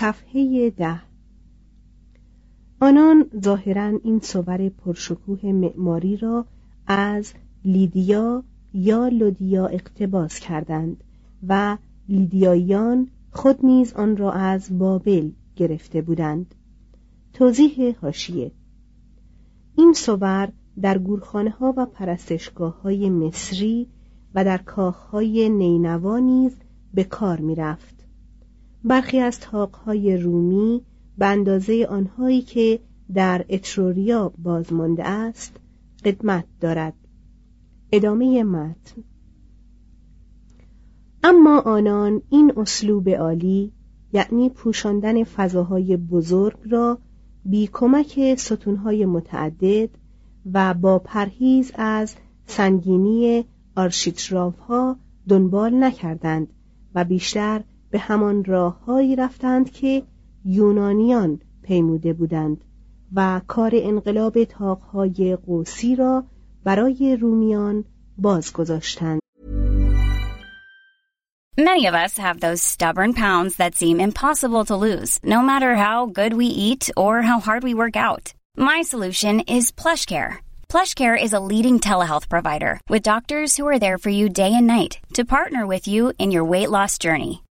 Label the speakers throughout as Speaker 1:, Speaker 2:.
Speaker 1: صفحه ده. آنان ظاهرا این صور پرشکوه معماری را از لیدیا یا لودیا اقتباس کردند و لیدیاییان خود نیز آن را از بابل گرفته بودند. توضیح هاشیه این صور در گورخانه ها و پرستشگاه های مصری و در کاخ های نینوا نیز به کار می رفت. برخی از تاقهای رومی به اندازه آنهایی که در اتروریا بازمانده است قدمت دارد. ادامه متن. اما آنان این اسلوب عالی یعنی پوشاندن فضاهای بزرگ را بی کمک ستونهای متعدد و با پرهیز از سنگینی آرشیتراف ها دنبال نکردند و بیشتر به همان راههایی رفتند که یونانیان پیموده بودند و کار انقلاب تاقهای قوسی را برای رومیان بازگذاشتند.
Speaker 2: Many of us have those stubborn pounds that seem impossible to lose, no matter how good we eat or how hard we work out. My solution is PlushCare. PlushCare is a leading telehealth provider with doctors who are there for you day and night to partner with you in your weight loss journey.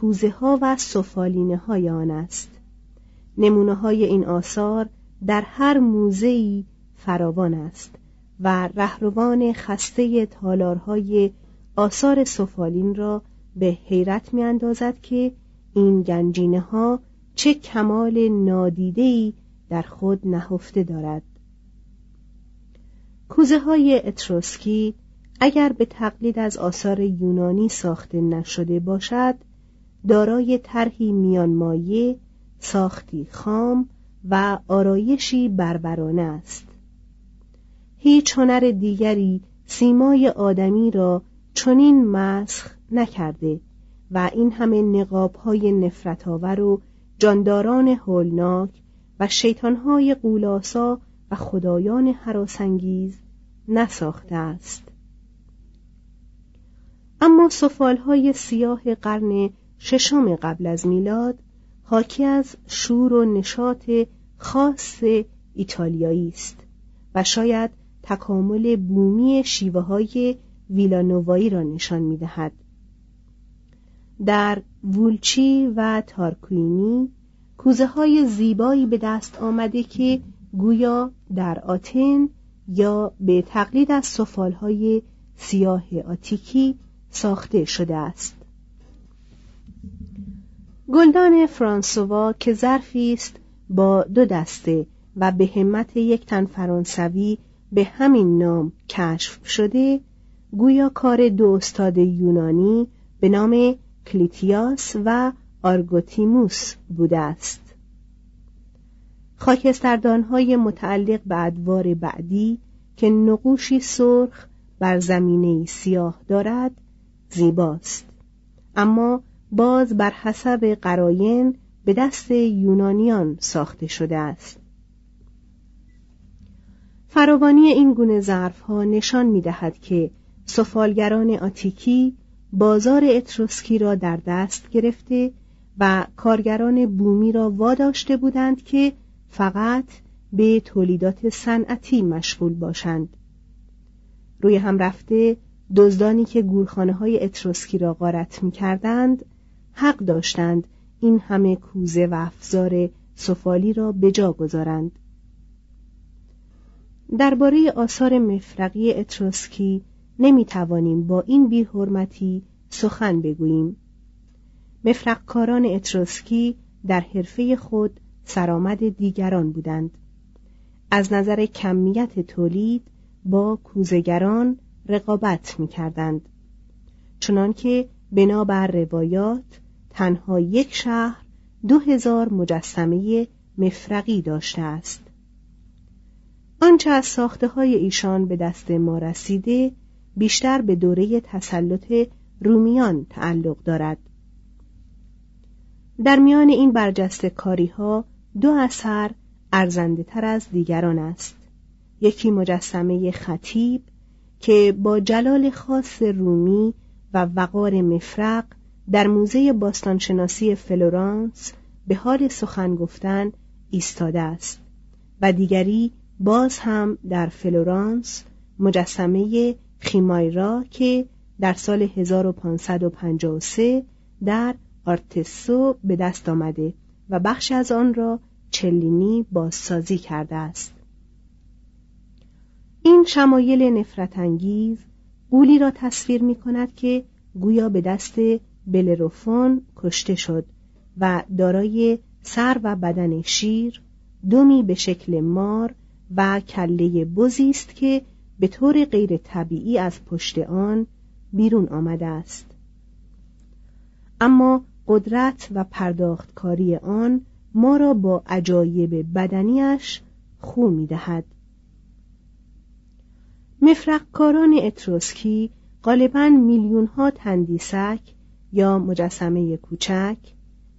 Speaker 1: کوزه ها و سفالینه های آن است. نمونه های این آثار در هر موزهی فراوان است و رهروان خسته تالارهای آثار سفالین را به حیرت می اندازد که این گنجینه ها چه کمال نادیدهی در خود نهفته دارد. کوزه های اتروسکی اگر به تقلید از آثار یونانی ساخته نشده باشد دارای طرحی میانمایه ساختی خام و آرایشی بربرانه است. هیچ هنر دیگری سیمای آدمی را چنین مسخ نکرده و این همه نقاب های نفرت آور و جانداران هولناک و شیطانهای قولاسا و خدایان حراسانگیز نساخته است. اما های سیاه قرن ششم قبل از میلاد حاکی از شور و نشاط خاص ایتالیایی است و شاید تکامل بومی شیوه های ویلانوایی را نشان می دهد. در وولچی و تارکوینی کوزه های زیبایی به دست آمده که گویا در آتن یا به تقلید از سفال های سیاه آتیکی ساخته شده است گلدان فرانسوا که ظرفی است با دو دسته و به همت یک تن فرانسوی به همین نام کشف شده گویا کار دو استاد یونانی به نام کلیتیاس و آرگوتیموس بوده است. خاکستردانهای متعلق به ادوار بعدی که نقوشی سرخ بر زمینه سیاه دارد زیباست. اما باز بر حسب قراین به دست یونانیان ساخته شده است. فراوانی این گونه ظرف ها نشان می دهد که سفالگران آتیکی بازار اتروسکی را در دست گرفته و کارگران بومی را واداشته بودند که فقط به تولیدات صنعتی مشغول باشند. روی هم رفته دزدانی که گورخانه های اتروسکی را غارت می کردند حق داشتند این همه کوزه و افزار سفالی را به جا گذارند. درباره آثار مفرقی اتروسکی نمی توانیم با این بیحرمتی سخن بگوییم. مفرقکاران اتروسکی در حرفه خود سرآمد دیگران بودند. از نظر کمیت تولید با کوزگران رقابت می کردند چنانکه بنابر روایات تنها یک شهر دو هزار مجسمه مفرقی داشته است. آنچه از ساخته های ایشان به دست ما رسیده بیشتر به دوره تسلط رومیان تعلق دارد. در میان این برجسته کاری ها دو اثر ارزنده تر از دیگران است. یکی مجسمه خطیب که با جلال خاص رومی و وقار مفرق در موزه باستانشناسی فلورانس به حال سخن گفتن ایستاده است و دیگری باز هم در فلورانس مجسمه خیمایرا که در سال 1553 در آرتسو به دست آمده و بخشی از آن را چلینی بازسازی کرده است. این شمایل نفرت انگیز قولی را تصویر می کند که گویا به دست بلروفون کشته شد و دارای سر و بدن شیر دومی به شکل مار و کله بزی است که به طور غیر طبیعی از پشت آن بیرون آمده است. اما قدرت و پرداختکاری آن ما را با عجایب بدنیش خو می دهد. مفرقکاران اتروسکی غالبا میلیون ها تندیسک یا مجسمه کوچک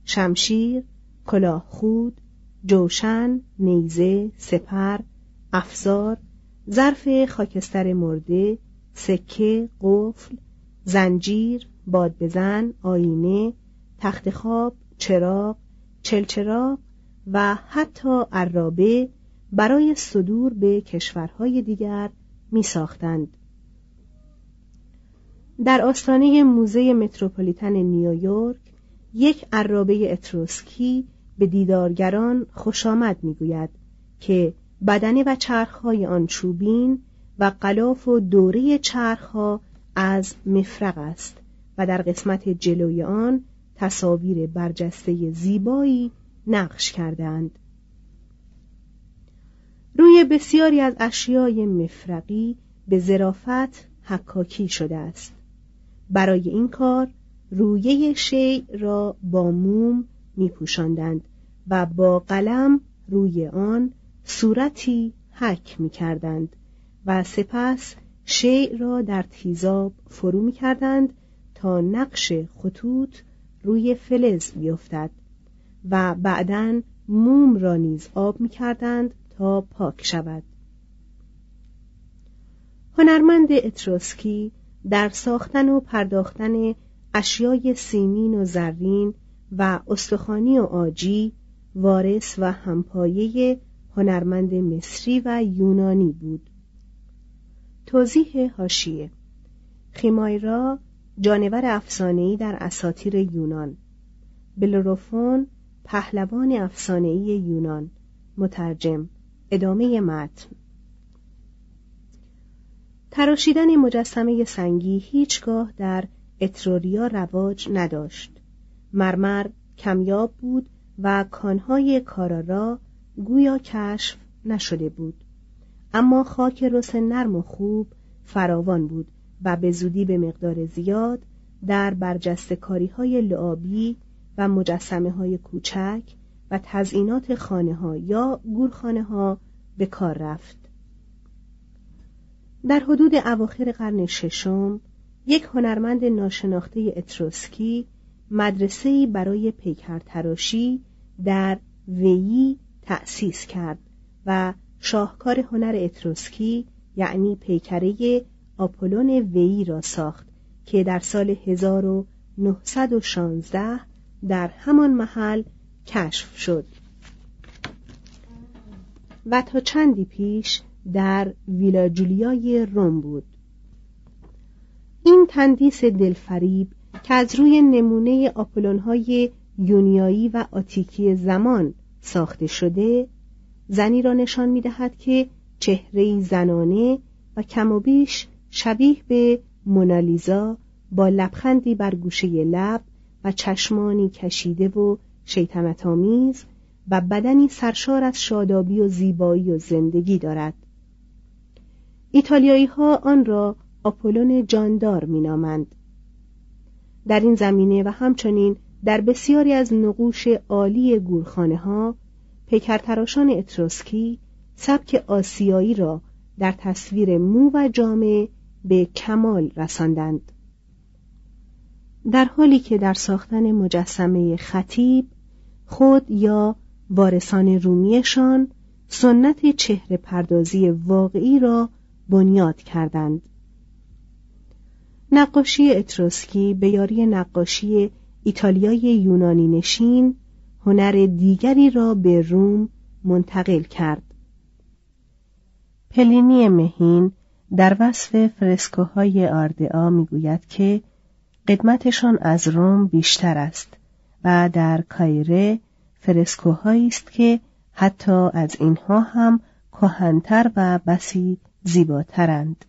Speaker 1: شمشیر کلاه خود جوشن نیزه سپر افزار ظرف خاکستر مرده سکه قفل زنجیر باد بزن آینه تخت خواب چراغ چلچراغ و حتی عرابه برای صدور به کشورهای دیگر می ساختند. در آستانه موزه متروپولیتن نیویورک یک عرابه اتروسکی به دیدارگران خوش آمد می‌گوید که بدنه و چرخهای آن چوبین و قلاف و دوره چرخها از مفرق است و در قسمت جلوی آن تصاویر برجسته زیبایی نقش کردند روی بسیاری از اشیای مفرقی به ظرافت حکاکی شده است. برای این کار رویه شیع را با موم می و با قلم روی آن صورتی حک می کردند و سپس شیع را در تیزاب فرو می کردند تا نقش خطوط روی فلز بیفتد و بعدا موم را نیز آب می کردند تا پاک شود. هنرمند اتروسکی در ساختن و پرداختن اشیای سیمین و زرین و استخوانی و آجی وارث و همپایه هنرمند مصری و یونانی بود. توضیح هاشیه خیمایرا جانور افسانه‌ای در اساطیر یونان. بلوروفون پهلوان افسانه‌ای یونان. مترجم. ادامه متن. تراشیدن مجسمه سنگی هیچگاه در اتروریا رواج نداشت. مرمر کمیاب بود و کانهای کارارا گویا کشف نشده بود. اما خاک رس نرم و خوب فراوان بود و به زودی به مقدار زیاد در برجسته کاری های لعابی و مجسمه های کوچک و تزئینات خانه ها یا گورخانه ها به کار رفت. در حدود اواخر قرن ششم یک هنرمند ناشناخته اتروسکی مدرسه‌ای برای پیکر تراشی در ویی تأسیس کرد و شاهکار هنر اتروسکی یعنی پیکره آپولون ویی را ساخت که در سال 1916 در همان محل کشف شد. و تا چندی پیش در ویلا جولیای روم بود. این تندیس دلفریب که از روی نمونه آپولونهای یونیایی و آتیکی زمان ساخته شده زنی را نشان می دهد که چهره زنانه و کم و بیش شبیه به مونالیزا با لبخندی بر گوشه لب و چشمانی کشیده و شیطنت آمیز و بدنی سرشار از شادابی و زیبایی و زندگی دارد. ایتالیایی ها آن را آپولون جاندار مینامند. در این زمینه و همچنین در بسیاری از نقوش عالی گورخانه ها پیکرتراشان اتروسکی سبک آسیایی را در تصویر مو و جامعه به کمال رساندند. در حالی که در ساختن مجسمه خطیب خود یا وارثان رومیشان سنت چهره پردازی واقعی را بنیاد کردند. نقاشی اتروسکی به یاری نقاشی ایتالیای یونانی نشین هنر دیگری را به روم منتقل کرد. پلینی مهین در وصف فرسکوهای آردعا می‌گوید که قدمتشان از روم بیشتر است و در کایره فرسکوهایی است که حتی از اینها هم کهنتر و بسی زیباترند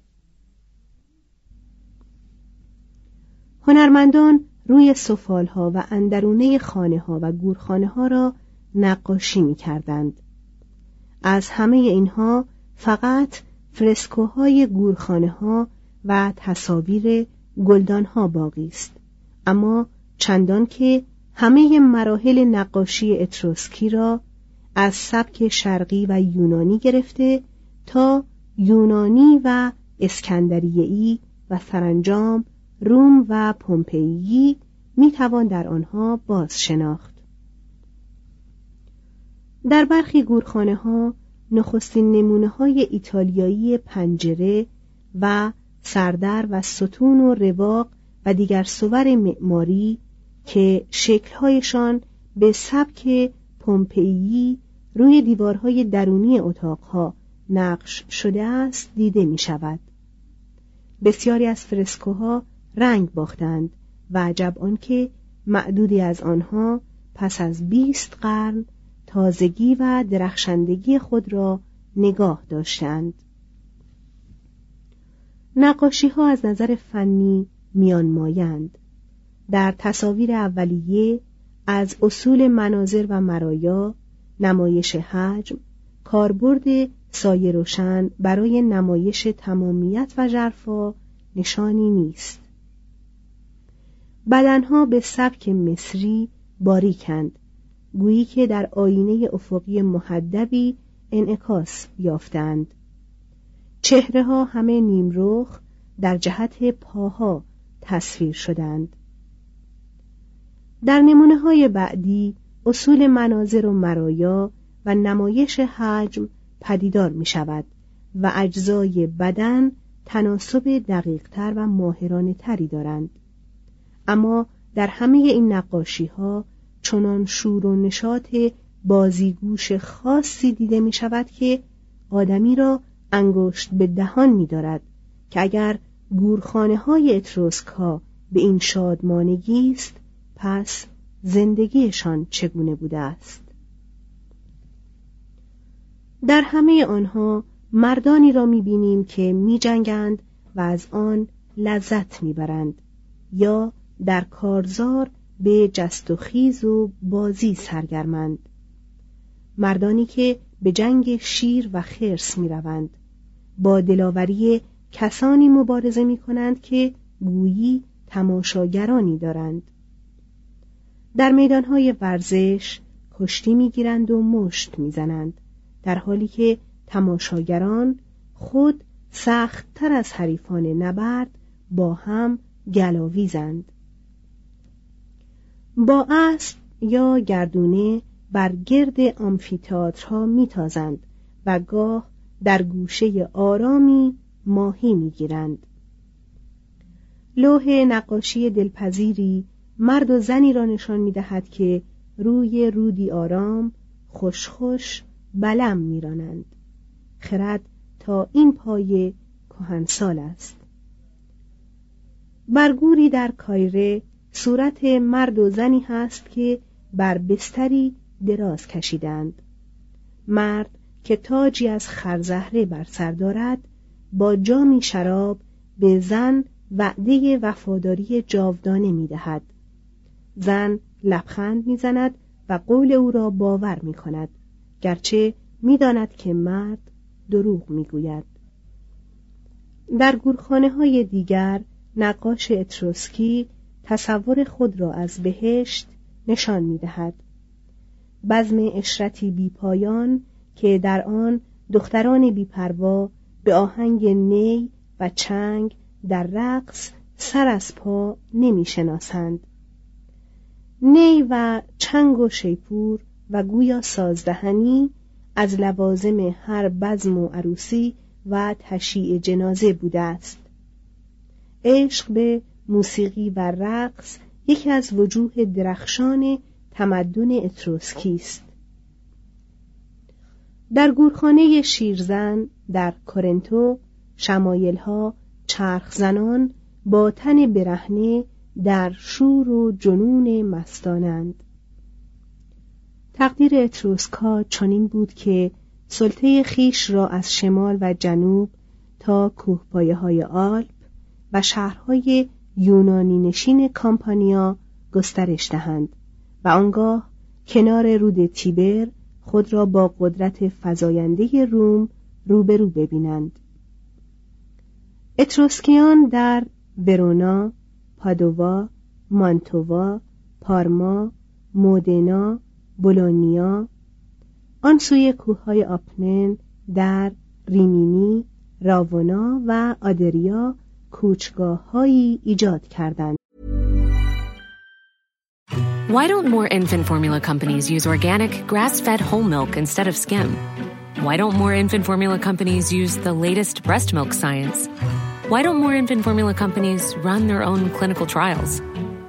Speaker 1: هنرمندان روی سفالها و اندرونه خانه ها و گورخانه ها را نقاشی می کردند. از همه اینها فقط فرسکوهای گورخانه ها و تصاویر گلدان ها باقی است اما چندان که همه مراحل نقاشی اتروسکی را از سبک شرقی و یونانی گرفته تا یونانی و اسکندریه‌ای و سرانجام روم و پومپئی می توان در آنها باز شناخت در برخی گورخانه ها نخستین نمونه های ایتالیایی پنجره و سردر و ستون و رواق و دیگر صور معماری که شکلهایشان به سبک پومپئی روی دیوارهای درونی اتاقها نقش شده است دیده می شود. بسیاری از فرسکوها رنگ باختند و عجب آنکه معدودی از آنها پس از بیست قرن تازگی و درخشندگی خود را نگاه داشتند نقاشی ها از نظر فنی میان مایند در تصاویر اولیه از اصول مناظر و مرایا نمایش حجم کاربرد سایه روشن برای نمایش تمامیت و جرفا نشانی نیست. بدنها به سبک مصری باریکند گویی که در آینه افقی محدبی انعکاس یافتند. چهره ها همه نیمرخ در جهت پاها تصویر شدند. در نمونه های بعدی اصول مناظر و مرایا و نمایش حجم پدیدار می شود و اجزای بدن تناسب دقیقتر و ماهرانه تری دارند. اما در همه این نقاشی ها چنان شور و نشاط بازیگوش خاصی دیده می شود که آدمی را انگشت به دهان می دارد که اگر گورخانه های اتروسک ها به این شادمانگی است پس زندگیشان چگونه بوده است؟ در همه آنها مردانی را می بینیم که می جنگند و از آن لذت می برند یا در کارزار به جست و خیز و بازی سرگرمند. مردانی که به جنگ شیر و خرس می روند با دلاوری کسانی مبارزه می کنند که گویی تماشاگرانی دارند. در میدانهای ورزش کشتی می‌گیرند و مشت می‌زنند. در حالی که تماشاگران خود سختتر از حریفان نبرد با هم گلاویزند. با اسب یا گردونه بر گرد آمفیتاترها میتازند و گاه در گوشه آرامی ماهی می‌گیرند. لوح نقاشی دلپذیری مرد و زنی را نشان می‌دهد که روی رودی آرام خوشخوش بلم میرانند. خرد تا این پایه کهنسال است. برگوری در کایره صورت مرد و زنی هست که بر بستری دراز کشیدند. مرد که تاجی از خرزهره بر سر دارد با جامی شراب به زن وعده وفاداری جاودانه می‌دهد. زن لبخند می‌زند و قول او را باور می کند گرچه می‌داند که مرد دروغ می‌گوید در گورخانه های دیگر نقاش اتروسکی تصور خود را از بهشت نشان می دهد. بزم اشرتی بی پایان که در آن دختران بیپروا به آهنگ نی و چنگ در رقص سر از پا نمی شناسند. نی و چنگ و شیپور و گویا سازدهنی از لوازم هر بزم و عروسی و تشییع جنازه بوده است. عشق به موسیقی و رقص یکی از وجوه درخشان تمدن اتروسکی است. در گورخانه شیرزن در کورنتو شمایلها چرخ زنان با تن برهنه در شور و جنون مستانند. تقدیر اتروسکا چنین بود که سلطه خیش را از شمال و جنوب تا کوهپایه های آلپ و شهرهای یونانی نشین کامپانیا گسترش دهند و آنگاه کنار رود تیبر خود را با قدرت فزاینده روم روبرو ببینند. اتروسکیان در ورونا پادووا مانتووا پارما مودنا بولونیا آن سوی کوههای آپنن در ریمینی راونا و آدریا کوچگاههایی ایجاد کردند
Speaker 3: Why don't more infant formula companies use organic, grass-fed whole milk instead of skim? Why don't more infant formula companies use the latest breast milk science? Why don't more infant formula companies run their own clinical trials?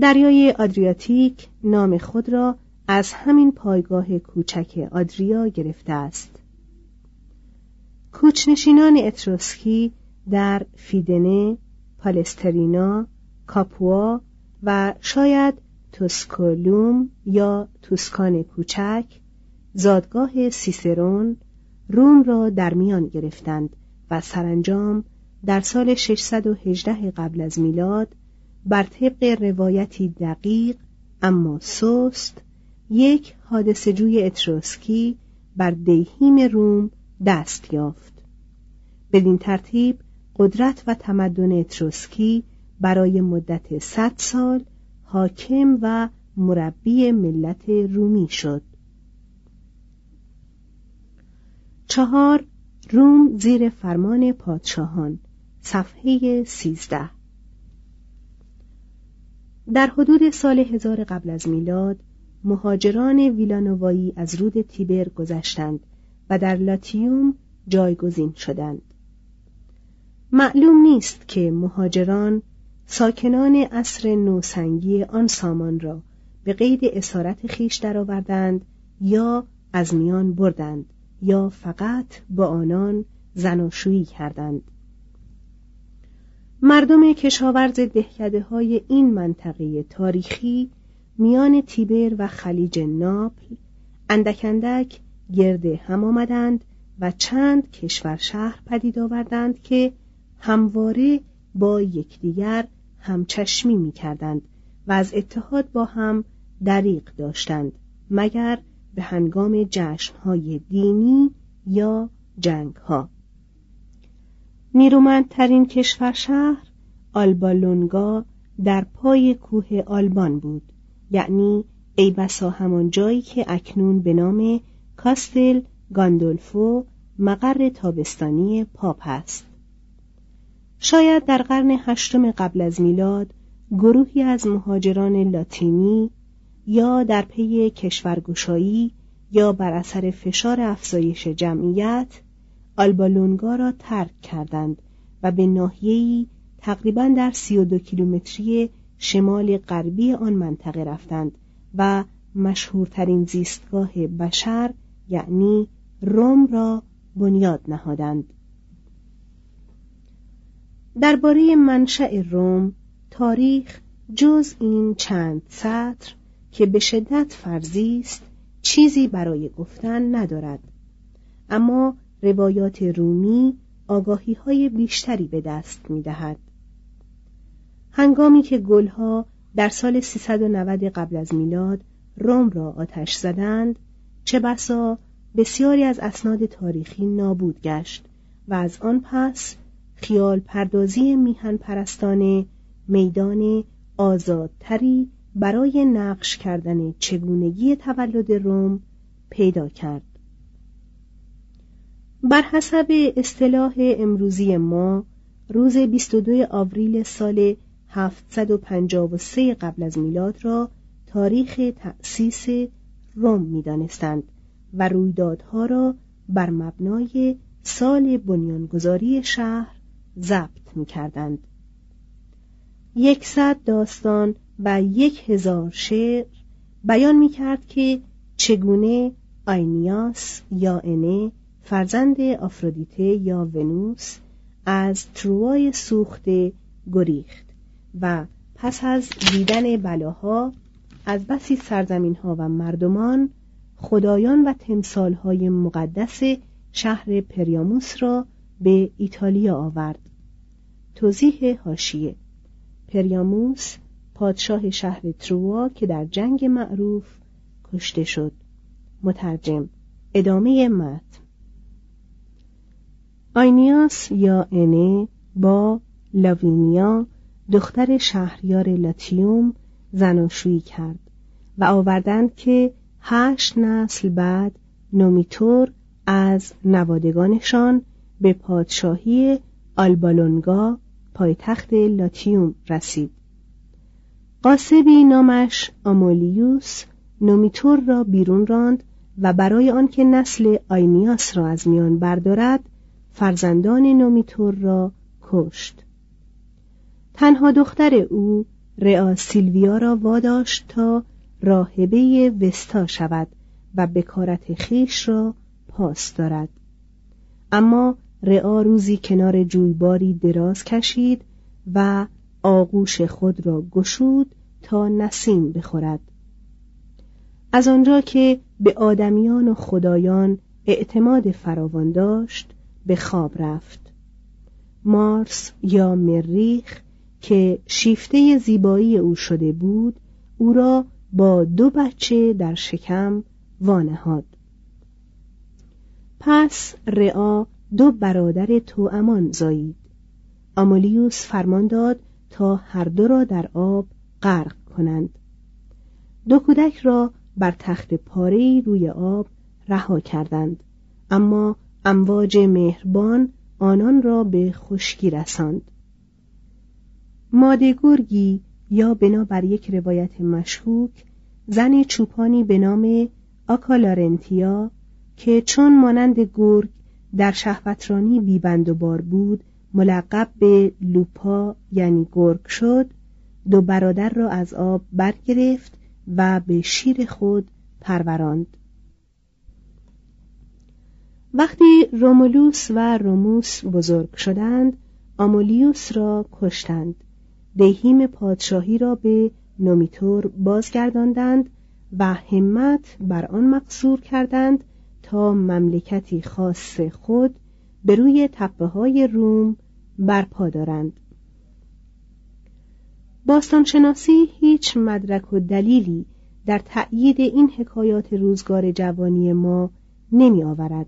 Speaker 1: دریای آدریاتیک نام خود را از همین پایگاه کوچک آدریا گرفته است. کوچنشینان اتروسکی در فیدنه، پالسترینا، کاپوا و شاید توسکولوم یا توسکان کوچک زادگاه سیسرون روم را در میان گرفتند و سرانجام در سال 618 قبل از میلاد بر طبق روایتی دقیق اما سست یک حادثجوی اتروسکی بر دیهیم روم دست یافت. بدین ترتیب قدرت و تمدن اتروسکی برای مدت صد سال حاکم و مربی ملت رومی شد. چهار روم زیر فرمان پادشاهان صفحه سیزده. در حدود سال هزار قبل از میلاد مهاجران ویلانوایی از رود تیبر گذشتند و در لاتیوم جایگزین شدند. معلوم نیست که مهاجران ساکنان عصر نوسنگی آن سامان را به قید اسارت خیش درآوردند یا از میان بردند یا فقط با آنان زناشویی کردند. مردم کشاورز دهکده های این منطقه تاریخی میان تیبر و خلیج ناپل اندک گرد هم آمدند و چند کشور شهر پدید آوردند که همواره با یکدیگر همچشمی می کردند و از اتحاد با هم دریق داشتند مگر به هنگام جشنهای دینی یا جنگها. نیرومندترین کشور شهر آلبالونگا در پای کوه آلبان بود. یعنی ای بسا همان جایی که اکنون به نام کاستل گاندولفو مقر تابستانی پاپ است. شاید در قرن هشتم قبل از میلاد گروهی از مهاجران لاتینی یا در پی کشورگشایی یا بر اثر فشار افزایش جمعیت آلبالونگا را ترک کردند و به ناحیه‌ای تقریبا در سی و دو کیلومتری شمال غربی آن منطقه رفتند و مشهورترین زیستگاه بشر یعنی روم را بنیاد نهادند. درباره منشأ روم تاریخ جز این چند سطر که به شدت فرضی است چیزی برای گفتن ندارد. اما روایات رومی آگاهی های بیشتری به دست می دهد. هنگامی که گلها در سال 390 قبل از میلاد روم را آتش زدند چه بسا بسیاری از اسناد تاریخی نابود گشت و از آن پس خیال پردازی میهن پرستانه میدان آزادتری برای نقش کردن چگونگی تولد روم پیدا کرد بر حسب اصطلاح امروزی ما روز 22 آوریل سال 753 قبل از میلاد را تاریخ تأسیس روم می‌دانستند و رویدادها را بر مبنای سال بنیانگذاری شهر ضبط می کردند. یکصد داستان و یک هزار شعر بیان می کرد که چگونه آینیاس یا انه فرزند آفرودیته یا ونوس از تروای سوخته گریخت و پس از دیدن بلاها از بسی سرزمین ها و مردمان خدایان و تمثال های مقدس شهر پریاموس را به ایتالیا آورد. توضیح هاشیه پریاموس پادشاه شهر تروا که در جنگ معروف کشته شد. مترجم ادامه متن. آینیاس یا انه با لاوینیا دختر شهریار لاتیوم زناشویی کرد و آوردند که هشت نسل بعد نومیتور از نوادگانشان به پادشاهی آلبالونگا پایتخت لاتیوم رسید. قاسبی نامش آمولیوس نومیتور را بیرون راند و برای آنکه نسل آینیاس را از میان بردارد فرزندان نومیتور را کشت. تنها دختر او رئا سیلویا را واداشت تا راهبه وستا شود و بکارت خویش را پاس دارد. اما رئا روزی کنار جویباری دراز کشید و آغوش خود را گشود تا نسیم بخورد. از آنجا که به آدمیان و خدایان اعتماد فراوان داشت به خواب رفت. مارس یا مریخ که شیفته زیبایی او شده بود او را با دو بچه در شکم وانهاد. پس رعا دو برادر توامان زایید. آمولیوس فرمان داد تا هر دو را در آب غرق کنند. دو کودک را بر تخت پاره روی آب رها کردند اما امواج مهربان آنان را به خشکی رساند. ماده گرگی یا بنابر یک روایت مشکوک زن چوپانی به نام آکالارنتیا که چون مانند گرگ در شهوترانی بیبند و بار بود ملقب به لوپا یعنی گرگ شد دو برادر را از آب برگرفت و به شیر خود پروراند. وقتی رومولوس و روموس بزرگ شدند آمولیوس را کشتند. دهیم پادشاهی را به نومیتور بازگرداندند و همت بر آن مقصور کردند تا مملکتی خاص خود به روی تپه های روم برپا دارند. باستانشناسی هیچ مدرک و دلیلی در تأیید این حکایات روزگار جوانی ما نمی آورد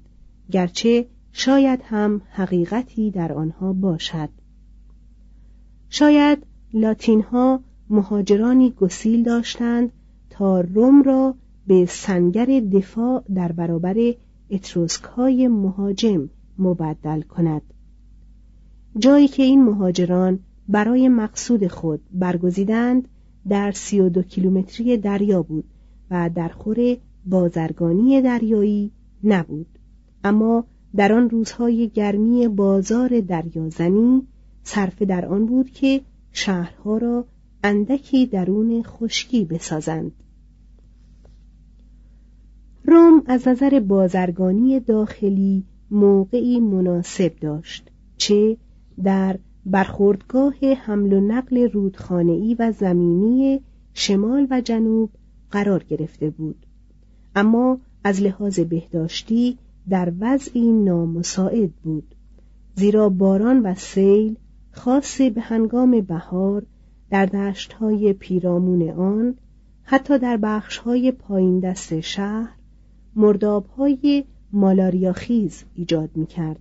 Speaker 1: گرچه شاید هم حقیقتی در آنها باشد. شاید لاتین ها مهاجرانی گسیل داشتند تا روم را به سنگر دفاع در برابر اتروسک های مهاجم مبدل کند. جایی که این مهاجران برای مقصود خود برگزیدند در سی و دو کیلومتری دریا بود و در خور بازرگانی دریایی نبود. اما در آن روزهای گرمی بازار دریازنی صرف در آن بود که شهرها را اندکی درون خشکی بسازند. روم از نظر بازرگانی داخلی موقعی مناسب داشت چه در برخوردگاه حمل و نقل رودخانه‌ای و زمینی شمال و جنوب قرار گرفته بود. اما از لحاظ بهداشتی در وضعی نامساعد بود زیرا باران و سیل خاص به هنگام بهار در دشتهای پیرامون آن حتی در بخشهای پایین دست شهر مردابهای مالاریا خیز ایجاد می کرد.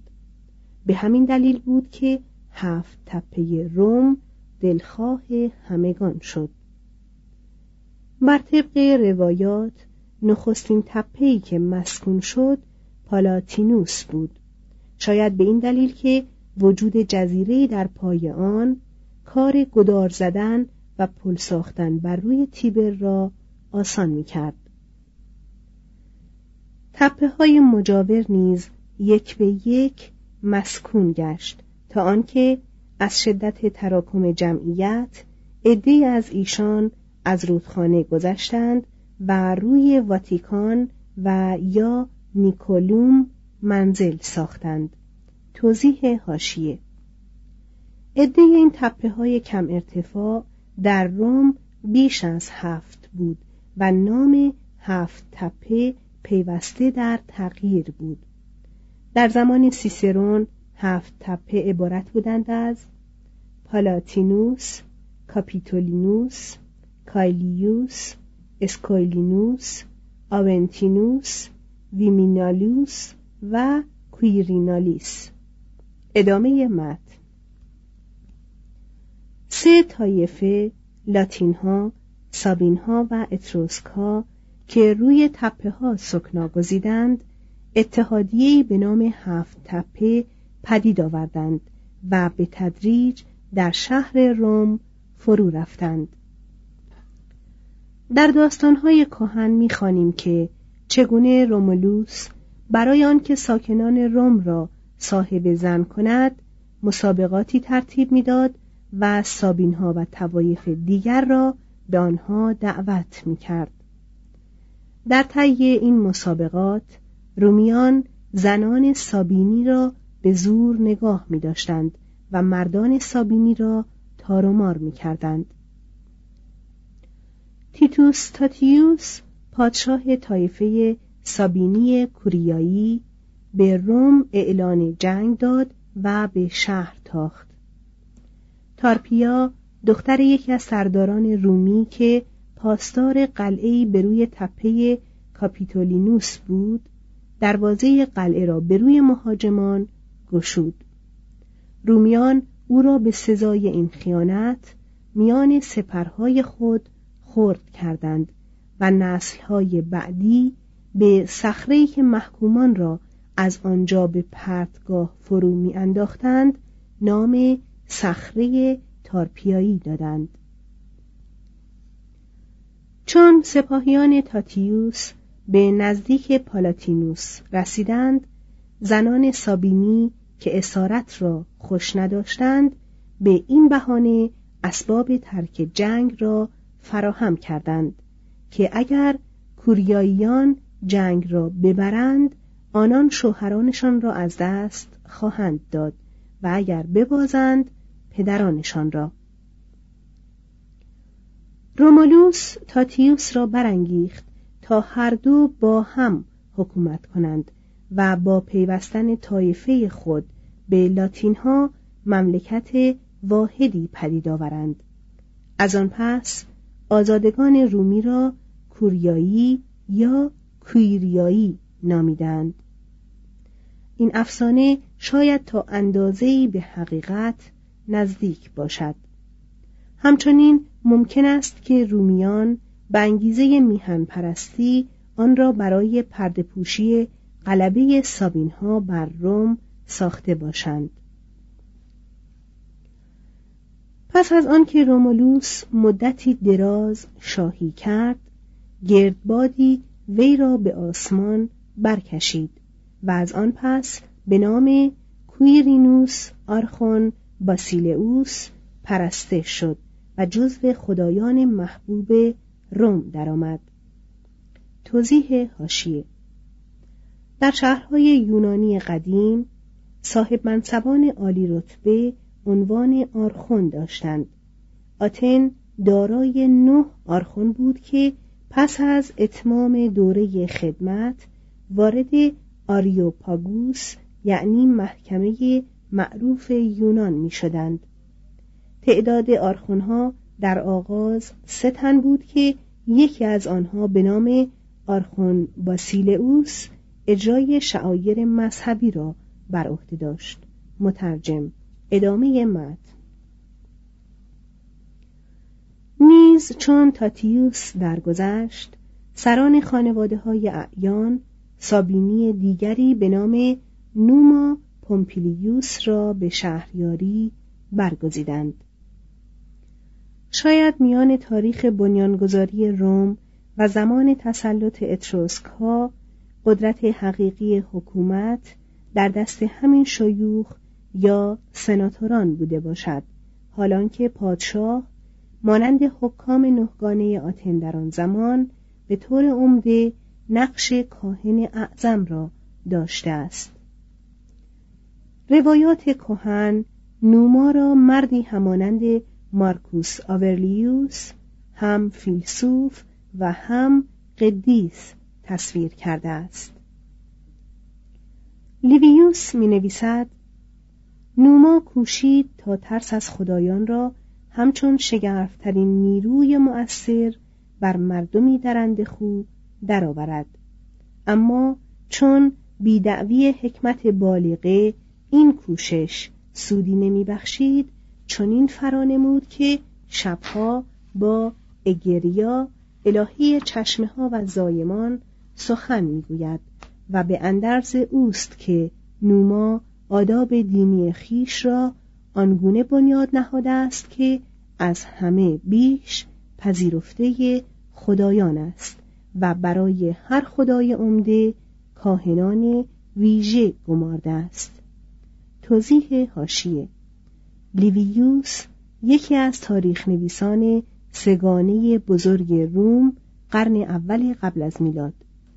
Speaker 1: به همین دلیل بود که هفت تپه روم دلخواه همگان شد بر طبق روایات نخستین تپهی که مسکون شد پالاتینوس بود شاید به این دلیل که وجود جزیره در پای آن کار گدار زدن و پل ساختن بر روی تیبر را آسان می کرد. تپه های مجاور نیز یک به یک مسکون گشت تا آنکه از شدت تراکم جمعیت عده از ایشان از رودخانه گذشتند و روی واتیکان و یا نیکولوم منزل ساختند. توضیح هاشیه عده این تپه های کم ارتفاع در روم بیش از هفت بود و نام هفت تپه پیوسته در تغییر بود. در زمان سیسرون هفت تپه عبارت بودند از پالاتینوس کاپیتولینوس کایلیوس اسکوئیلینوس آونتینوس ویمینالوس و کویرینالیس ادامه متن سه طایفه لاتین ها سابین ها و اتروسک ها که روی تپه ها سکنا گزیدند اتحادیه‌ای به نام هفت تپه پدید آوردند و به تدریج در شهر روم فرو رفتند. در داستانهای کهن می‌خوانیم که چگونه رومولوس برای آنکه ساکنان روم را صاحب زن کند مسابقاتی ترتیب می‌داد و سابینها و توایف دیگر را به آنها دعوت می‌کرد در طی این مسابقات رومیان زنان سابینی را به زور نگاه می داشتند و مردان سابینی را تارومار می کردند. تیتوس تاتیوس پادشاه طایفه سابینی کوریایی به روم اعلان جنگ داد و به شهر تاخت. تارپیا دختر یکی از سرداران رومی که پاسدار قلعه به روی تپه کاپیتولینوس بود دروازه قلعه را به روی مهاجمان گشود. رومیان او را به سزای این خیانت میان سپرهای خود خرد کردند. و نسلهای بعدی به صخره که محکومان را از آنجا به پرتگاه فرو می انداختند نام صخره تارپیایی دادند. چون سپاهیان تاتیوس به نزدیک پالاتینوس رسیدند زنان سابینی که اسارت را خوش نداشتند به این بهانه اسباب ترک جنگ را فراهم کردند. که اگر کوریاییان جنگ را ببرند آنان شوهرانشان را از دست خواهند داد و اگر ببازند پدرانشان را. رومولوس تاتیوس را برانگیخت تا هر دو با هم حکومت کنند و با پیوستن طایفه خود به لاتین ها مملکت واحدی پدید آورند. از آن پس آزادگان رومی را کوریایی یا کویریایی نامیدند. این افسانه شاید تا اندازه‌ای به حقیقت نزدیک باشد. همچنین ممکن است که رومیان به انگیزه میهن پرستی آن را برای پردپوشی غلبه سابین ها بر روم ساخته باشند. پس از آنکه رومولوس مدتی دراز شاهی کرد گردبادی وی را به آسمان برکشید و از آن پس به نام کویرینوس آرخون باسیلئوس پرسته شد و جزو خدایان محبوب روم درآمد. توضیح هاشیه در شهرهای یونانی قدیم صاحب منصبان عالی رتبه عنوان آرخون داشتند آتن دارای نه آرخون بود که پس از اتمام دوره خدمت وارد آریوپاگوس یعنی محکمه معروف یونان می شدند. تعداد آرخونها در آغاز سه تن بود که یکی از آنها به نام آرخون باسیلئوس اجرای شعایر مذهبی را بر عهده داشت مترجم ادامه مد نیز چون تاتیوس درگذشت سران خانواده های اعیان سابینی دیگری به نام نوما پومپیلیوس را به شهریاری برگزیدند. شاید میان تاریخ بنیانگذاری روم و زمان تسلط اتروسک ها قدرت حقیقی حکومت در دست همین شیوخ یا سناتوران بوده باشد. حالانکه پادشاه مانند حکام نهگانه آتن در آن زمان به طور عمده نقش کاهن اعظم را داشته است. روایات کهن نوما را مردی همانند مارکوس آورلیوس هم فیلسوف و هم قدیس تصویر کرده است. لیویوس می نویسد نوما کوشید تا ترس از خدایان را همچون شگرفترین نیروی مؤثر بر مردمی درنده خوب درآورد. اما چون بیدعوی حکمت بالغه این کوشش سودی بخشید چنین فرانمود که شبها با اگریا الهی چشمه ها و زایمان سخن می‌گوید و به اندرز اوست که نوما آداب دینی خیش را آنگونه بنیاد نهاده است که از همه بیش پذیرفته خدایان است و برای هر خدای عمده کاهنان ویژه گمارده است. توضیح هاشیه لیویوس یکی از تاریخ نویسان سگانه بزرگ روم قرن اول قبل از میلاد.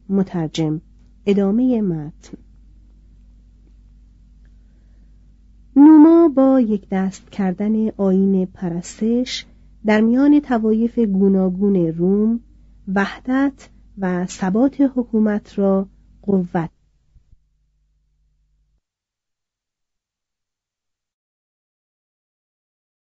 Speaker 1: مترجم. ادامه متن. نوما با یک دست کردن آین پرستش در میان توایف گوناگون روم وحدت و ثبات حکومت را قوت